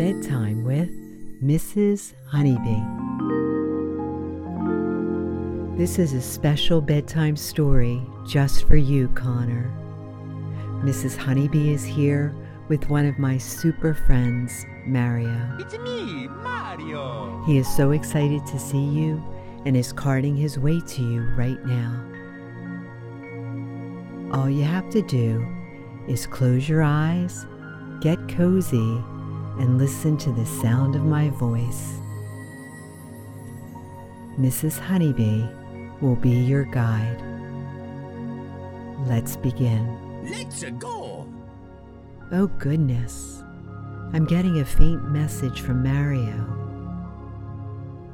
Bedtime with Mrs. Honeybee. This is a special bedtime story just for you, Connor. Mrs. Honeybee is here with one of my super friends, Mario. It's me, Mario. He is so excited to see you and is carting his way to you right now. All you have to do is close your eyes, get cozy, and listen to the sound of my voice. Mrs. Honeybee will be your guide. Let's begin. Let's go. Oh goodness, I'm getting a faint message from Mario.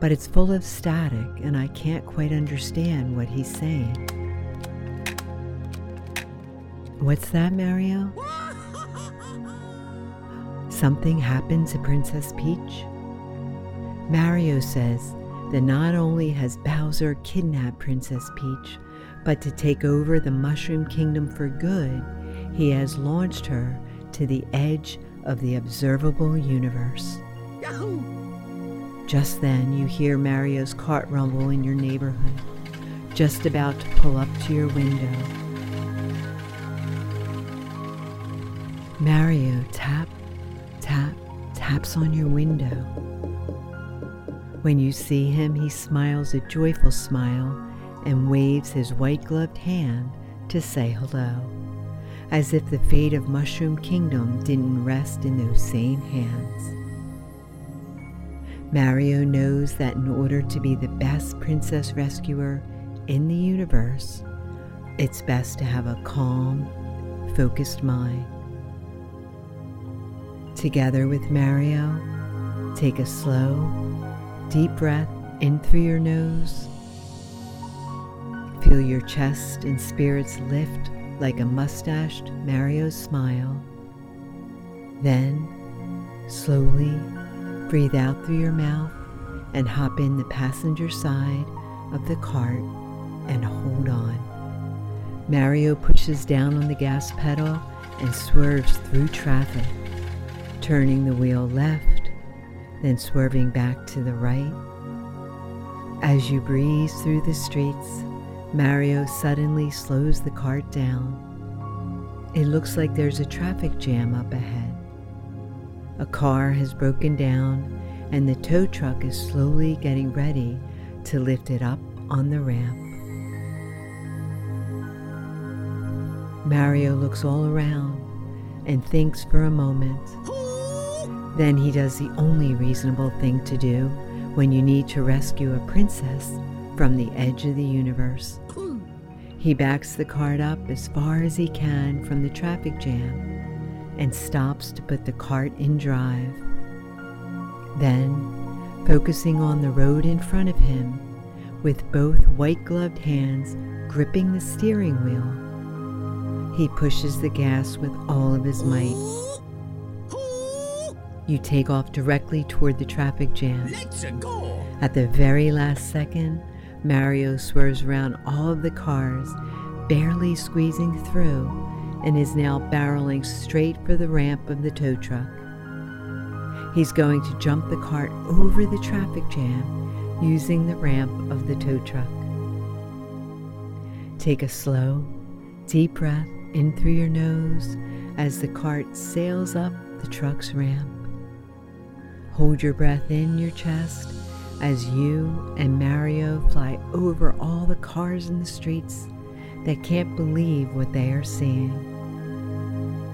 But it's full of static and I can't quite understand what he's saying. What's that, Mario? Something happened to Princess Peach? Mario says that not only has Bowser kidnapped Princess Peach, but to take over the Mushroom Kingdom for good, he has launched her to the edge of the observable universe. Yahoo! Just then, you hear Mario's cart rumble in your neighborhood, just about to pull up to your window. Mario tap, tap, taps on your window. When you see him, he smiles a joyful smile and waves his white gloved hand to say hello, as if the fate of Mushroom Kingdom didn't rest in those same hands. Mario knows that in order to be the best princess rescuer in the universe, it's best to have a calm, focused mind. Together with Mario, take a slow, deep breath in through your nose. Feel your chest and spirits lift like a mustached Mario smile. Then, slowly breathe out through your mouth and hop in the passenger side of the cart and hold on. Mario pushes down on the gas pedal and swerves through traffic, turning the wheel left, then swerving back to the right. As you breeze through the streets, Mario suddenly slows the cart down. It looks like there's a traffic jam up ahead. A car has broken down, and the tow truck is slowly getting ready to lift it up on the ramp. Mario looks all around and thinks for a moment. Then he does the only reasonable thing to do when you need to rescue a princess from the edge of the universe. He backs the cart up as far as he can from the traffic jam and stops to put the cart in drive. Then, focusing on the road in front of him, with both white gloved hands gripping the steering wheel, he pushes the gas with all of his might. You take off directly toward the traffic jam. Let's go. At the very last second, Mario swerves around all of the cars, barely squeezing through, and is now barreling straight for the ramp of the tow truck. He's going to jump the cart over the traffic jam using the ramp of the tow truck. Take a slow, deep breath in through your nose as the cart sails up the truck's ramp. Hold your breath in your chest as you and Mario fly over all the cars in the streets that can't believe what they are seeing.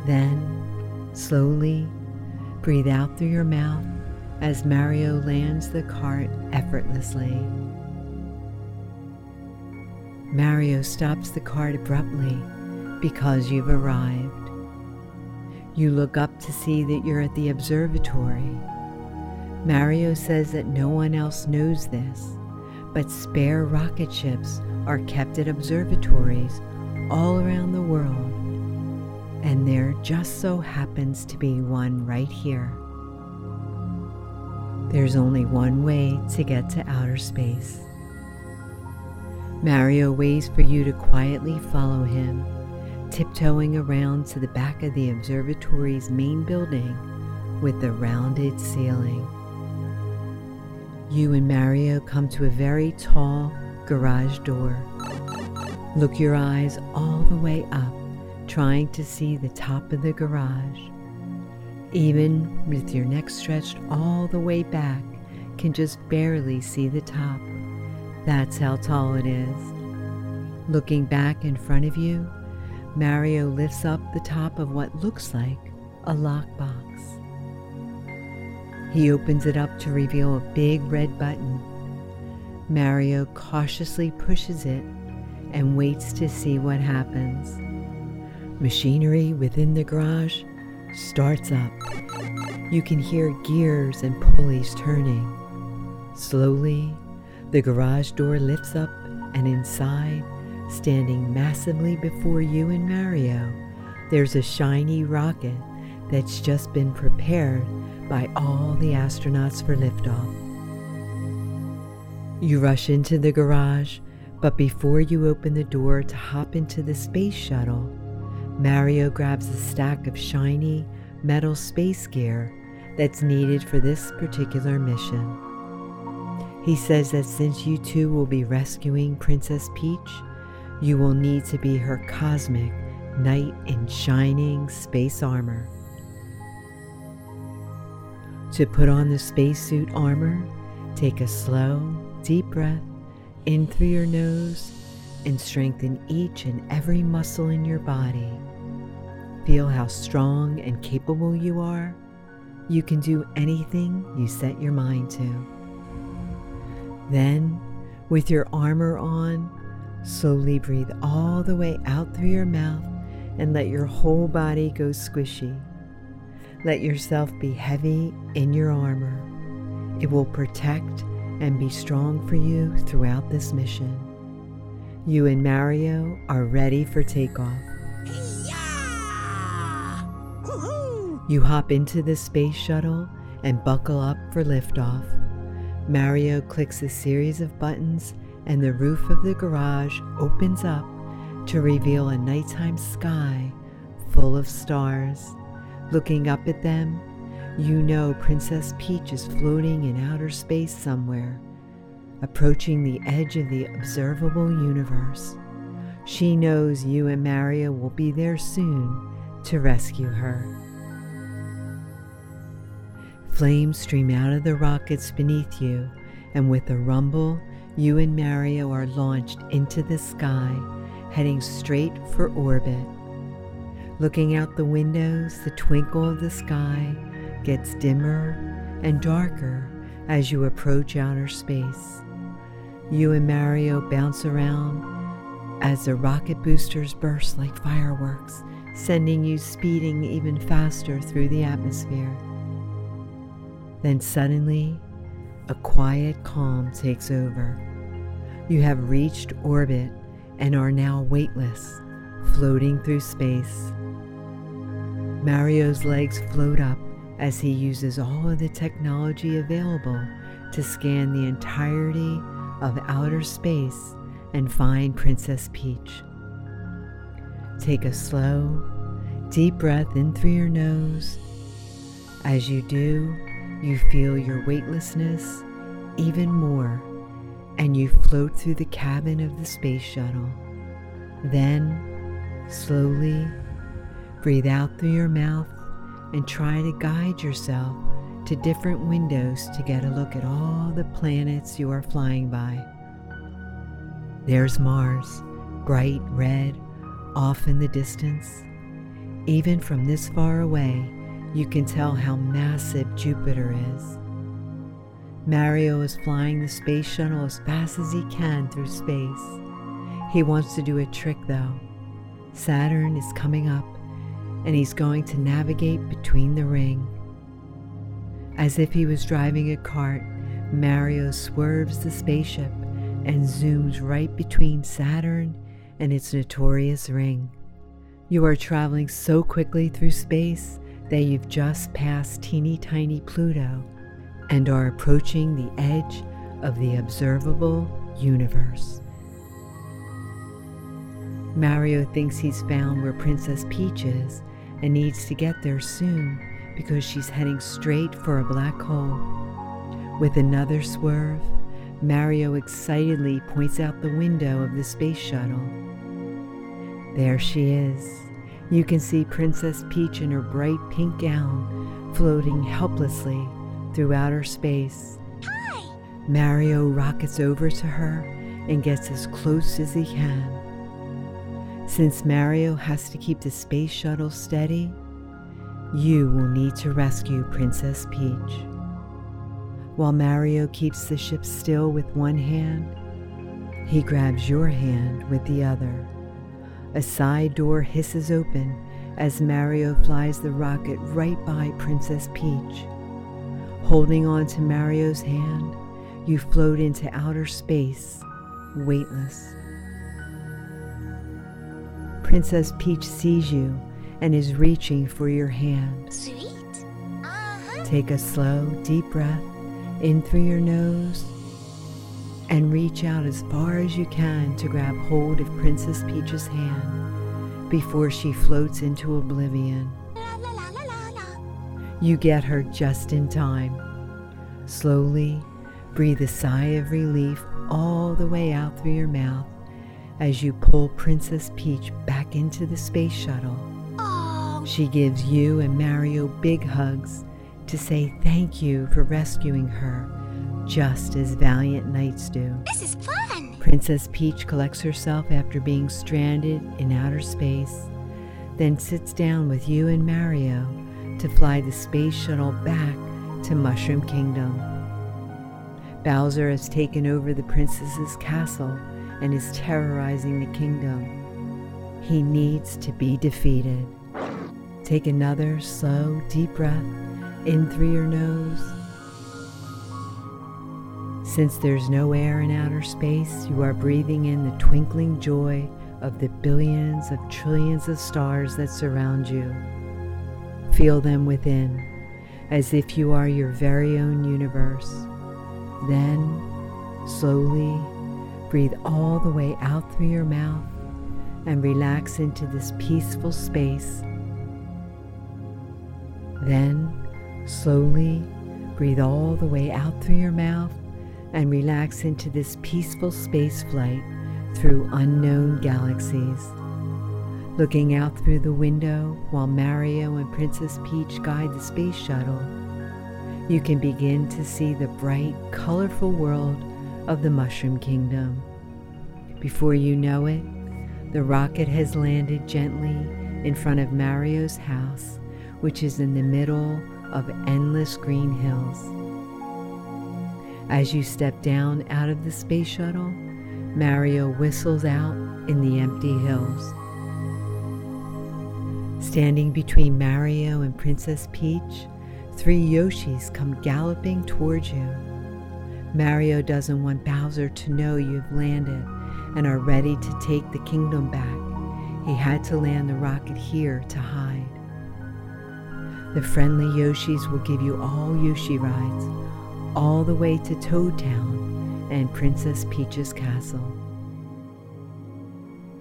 Then, slowly, breathe out through your mouth as Mario lands the cart effortlessly. Mario stops the cart abruptly because you've arrived. You look up to see that you're at the observatory. Mario says that no one else knows this, but spare rocket ships are kept at observatories all around the world, and there just so happens to be one right here. There's only one way to get to outer space. Mario waits for you to quietly follow him, tiptoeing around to the back of the observatory's main building with the rounded ceiling. You and Mario come to a very tall garage door. Look your eyes all the way up, trying to see the top of the garage. Even with your neck stretched all the way back, can just barely see the top. That's how tall it is. Looking back in front of you, Mario lifts up the top of what looks like a lockbox. He opens it up to reveal a big red button. Mario cautiously pushes it and waits to see what happens. Machinery within the garage starts up. You can hear gears and pulleys turning. Slowly, the garage door lifts up, and inside, standing massively before you and Mario, there's a shiny rocket that's just been prepared by all the astronauts for liftoff. You rush into the garage, but before you open the door to hop into the space shuttle, Mario grabs a stack of shiny metal space gear that's needed for this particular mission. He says that since you two will be rescuing Princess Peach, you will need to be her cosmic knight in shining space armor. To put on the spacesuit armor, take a slow, deep breath in through your nose and strengthen each and every muscle in your body. Feel how strong and capable you are. You can do anything you set your mind to. Then, with your armor on, slowly breathe all the way out through your mouth and let your whole body go squishy. Let yourself be heavy in your armor. It will protect and be strong for you throughout this mission. You and Mario are ready for takeoff. Yeah! You hop into the space shuttle and buckle up for liftoff. Mario clicks a series of buttons, and the roof of the garage opens up to reveal a nighttime sky full of stars. Looking up at them, you know Princess Peach is floating in outer space somewhere, approaching the edge of the observable universe. She knows you and Mario will be there soon to rescue her. Flames stream out of the rockets beneath you, and with a rumble, you and Mario are launched into the sky, heading straight for orbit. Looking out the windows, the twinkle of the sky gets dimmer and darker as you approach outer space. You and Mario bounce around as the rocket boosters burst like fireworks, sending you speeding even faster through the atmosphere. Then suddenly, a quiet calm takes over. You have reached orbit and are now weightless, floating through space. Mario's legs float up as he uses all of the technology available to scan the entirety of outer space and find Princess Peach. Take a slow, deep breath in through your nose. As you do, you feel your weightlessness even more and you float through the cabin of the space shuttle. Then, slowly, Breathe out through your mouth and try to guide yourself to different windows to get a look at all the planets you are flying by. There's Mars, bright red, off in the distance. Even from this far away, you can tell how massive Jupiter is. Mario is flying the space shuttle as fast as he can through space. He wants to do a trick though. Saturn is coming up and he's going to navigate between the ring. As if he was driving a cart, Mario swerves the spaceship and zooms right between Saturn and its notorious ring. You are traveling so quickly through space that you've just passed teeny tiny Pluto and are approaching the edge of the observable universe. Mario thinks he's found where Princess Peach is and needs to get there soon because she's heading straight for a black hole. With another swerve, Mario excitedly points out the window of the space shuttle. There she is. You can see Princess Peach in her bright pink gown floating helplessly through outer space. Hi! Mario rockets over to her and gets as close as he can. Since Mario has to keep the space shuttle steady, you will need to rescue Princess Peach. While Mario keeps the ship still with one hand, he grabs your hand with the other. A side door hisses open as Mario flies the rocket right by Princess Peach. Holding on to Mario's hand, you float into outer space, weightless. Princess Peach sees you and is reaching for your hand. Sweet? Uh-huh. Take a slow, deep breath in through your nose and reach out as far as you can to grab hold of Princess Peach's hand before she floats into oblivion. La la la. You get her just in time. Slowly breathe a sigh of relief all the way out through your mouth as you pull Princess Peach back into the space shuttle. Oh, She gives you and Mario big hugs to say thank you for rescuing her, just as valiant knights do. this is fun! Princess Peach collects herself after being stranded in outer space, then sits down with you and Mario to fly the space shuttle back to Mushroom Kingdom. Bowser has taken over the princess's castle and is terrorizing the kingdom. He needs to be defeated. Take another slow, deep breath in through your nose. Since there's no air in outer space, you are breathing in the twinkling joy of the billions of trillions of stars that surround you. Feel them within, as if you are your very own universe. Then, slowly, breathe all the way out through your mouth and relax into this peaceful space. Then, slowly, breathe all the way out through your mouth and relax into this peaceful space flight through unknown galaxies. Looking out through the window while Mario and Princess Peach guide the space shuttle, you can begin to see the bright, colorful world of the Mushroom Kingdom. Before you know it, the rocket has landed gently in front of Mario's house, which is in the middle of endless green hills. As you step down out of the space shuttle, Mario whistles out in the empty hills. Standing between Mario and Princess Peach, three Yoshis come galloping towards you. Mario doesn't want Bowser to know you've landed and are ready to take the kingdom back. He had to land the rocket here to hide. The friendly Yoshis will give you all Yoshi rides, all the way to Toad Town and Princess Peach's castle.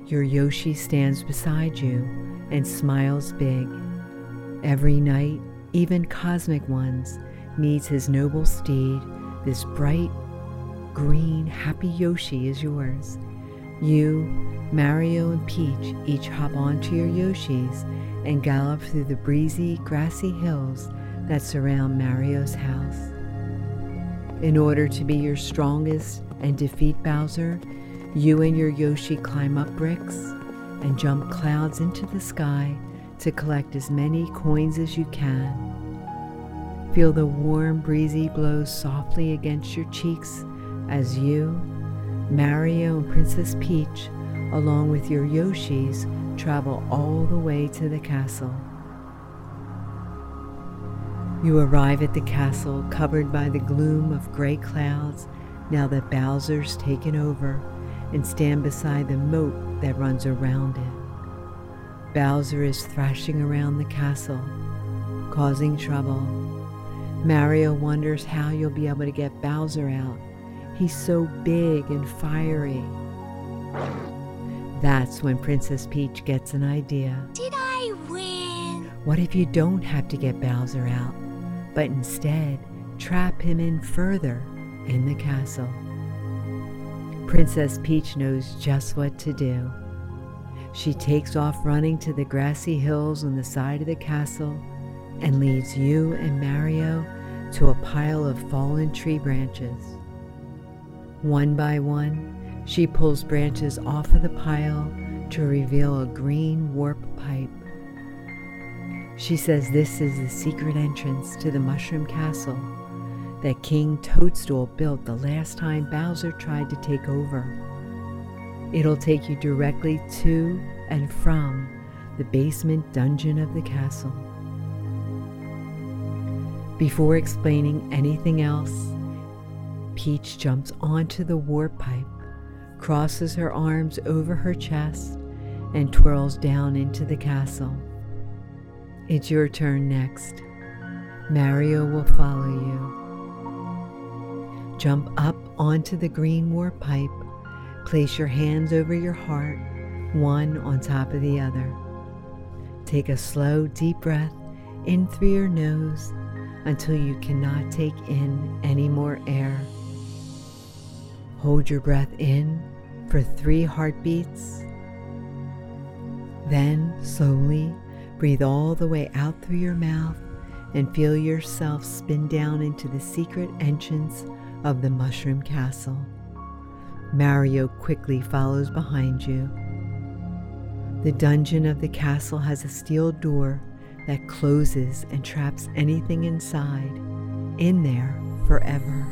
Your Yoshi stands beside you and smiles big. Every night, even cosmic ones, needs his noble steed. This bright, green, happy Yoshi is yours. You, Mario, and Peach each hop onto your Yoshis and gallop through the breezy, grassy hills that surround Mario's house. In order to be your strongest and defeat Bowser, you and your Yoshi climb up bricks and jump clouds into the sky to collect as many coins as you can. Feel the warm, breezy blows softly against your cheeks as you, Mario, and Princess Peach, along with your Yoshis, travel all the way to the castle. You arrive at the castle covered by the gloom of gray clouds now that Bowser's taken over and stand beside the moat that runs around it. Bowser is thrashing around the castle, causing trouble. Mario wonders how you'll be able to get Bowser out. He's so big and fiery. That's when Princess Peach gets an idea. Did I win? What if you don't have to get Bowser out, but instead trap him in further in the castle? Princess Peach knows just what to do. She takes off running to the grassy hills on the side of the castle and leads you and Mario to a pile of fallen tree branches. One by one, she pulls branches off of the pile to reveal a green warp pipe. She says this is the secret entrance to the Mushroom Castle that King Toadstool built the last time Bowser tried to take over. It'll take you directly to and from the basement dungeon of the castle. Before explaining anything else, Peach jumps onto the warp pipe, crosses her arms over her chest, and twirls down into the castle. It's your turn next. Mario will follow you. Jump up onto the green warp pipe. Place your hands over your heart, one on top of the other. Take a slow, deep breath in through your nose until you cannot take in any more air. Hold your breath in for three heartbeats. Then slowly breathe all the way out through your mouth and feel yourself spin down into the secret entrance of the Mushroom Castle. Mario quickly follows behind you. The dungeon of the castle has a steel door that closes and traps anything inside in there forever.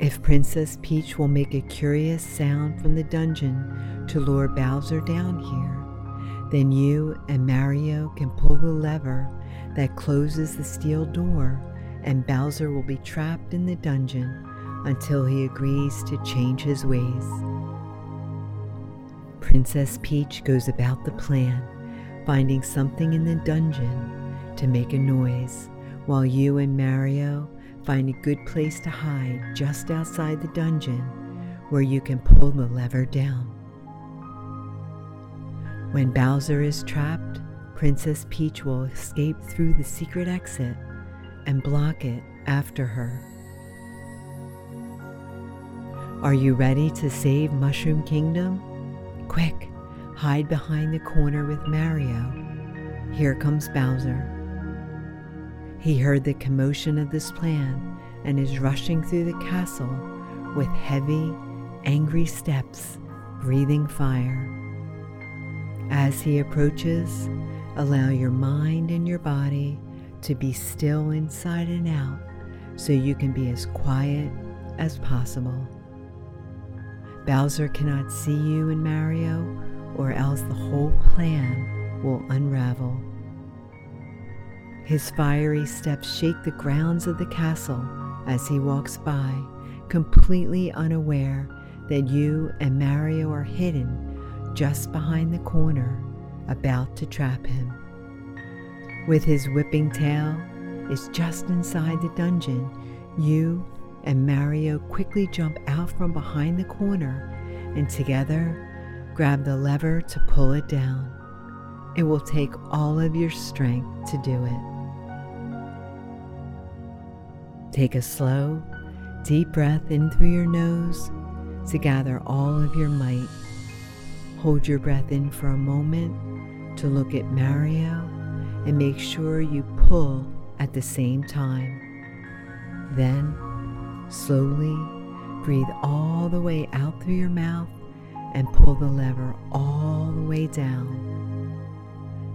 If Princess Peach will make a curious sound from the dungeon to lure Bowser down here, then you and Mario can pull the lever that closes the steel door, and Bowser will be trapped in the dungeon until he agrees to change his ways. Princess Peach goes about the plan, finding something in the dungeon to make a noise, while you and Mario find a good place to hide just outside the dungeon where you can pull the lever down. When Bowser is trapped, Princess Peach will escape through the secret exit and block it after her. Are you ready to save Mushroom Kingdom? Quick, hide behind the corner with Mario. Here comes Bowser. He heard the commotion of this plan and is rushing through the castle with heavy, angry steps, breathing fire. As he approaches, allow your mind and your body to be still inside and out so you can be as quiet as possible. Bowser cannot see you and Mario, or else the whole plan will unravel. His fiery steps shake the grounds of the castle as he walks by, completely unaware that you and Mario are hidden just behind the corner, about to trap him. With his whipping tail is just inside the dungeon, you and Mario quickly jump out from behind the corner and together grab the lever to pull it down. It will take all of your strength to do it. Take a slow, deep breath in through your nose to gather all of your might. Hold your breath in for a moment to look at Mario and make sure you pull at the same time. Then, slowly breathe all the way out through your mouth and pull the lever all the way down.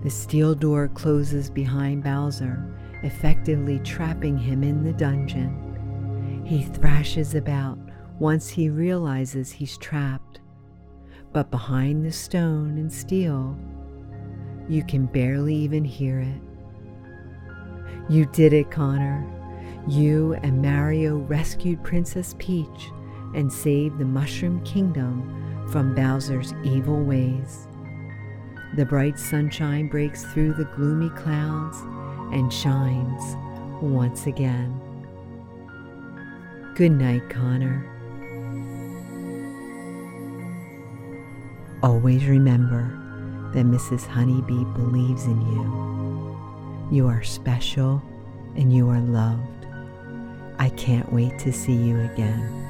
The steel door closes behind Bowser effectively trapping him in the dungeon. He thrashes about once he realizes he's trapped, but behind the stone and steel, you can barely even hear it. You did it, Connor. You and Mario rescued Princess Peach and saved the Mushroom Kingdom from Bowser's evil ways. The bright sunshine breaks through the gloomy clouds and shines once again. Good night, Connor. Always remember that Mrs. Honeybee believes in you. You are special and you are loved. I can't wait to see you again.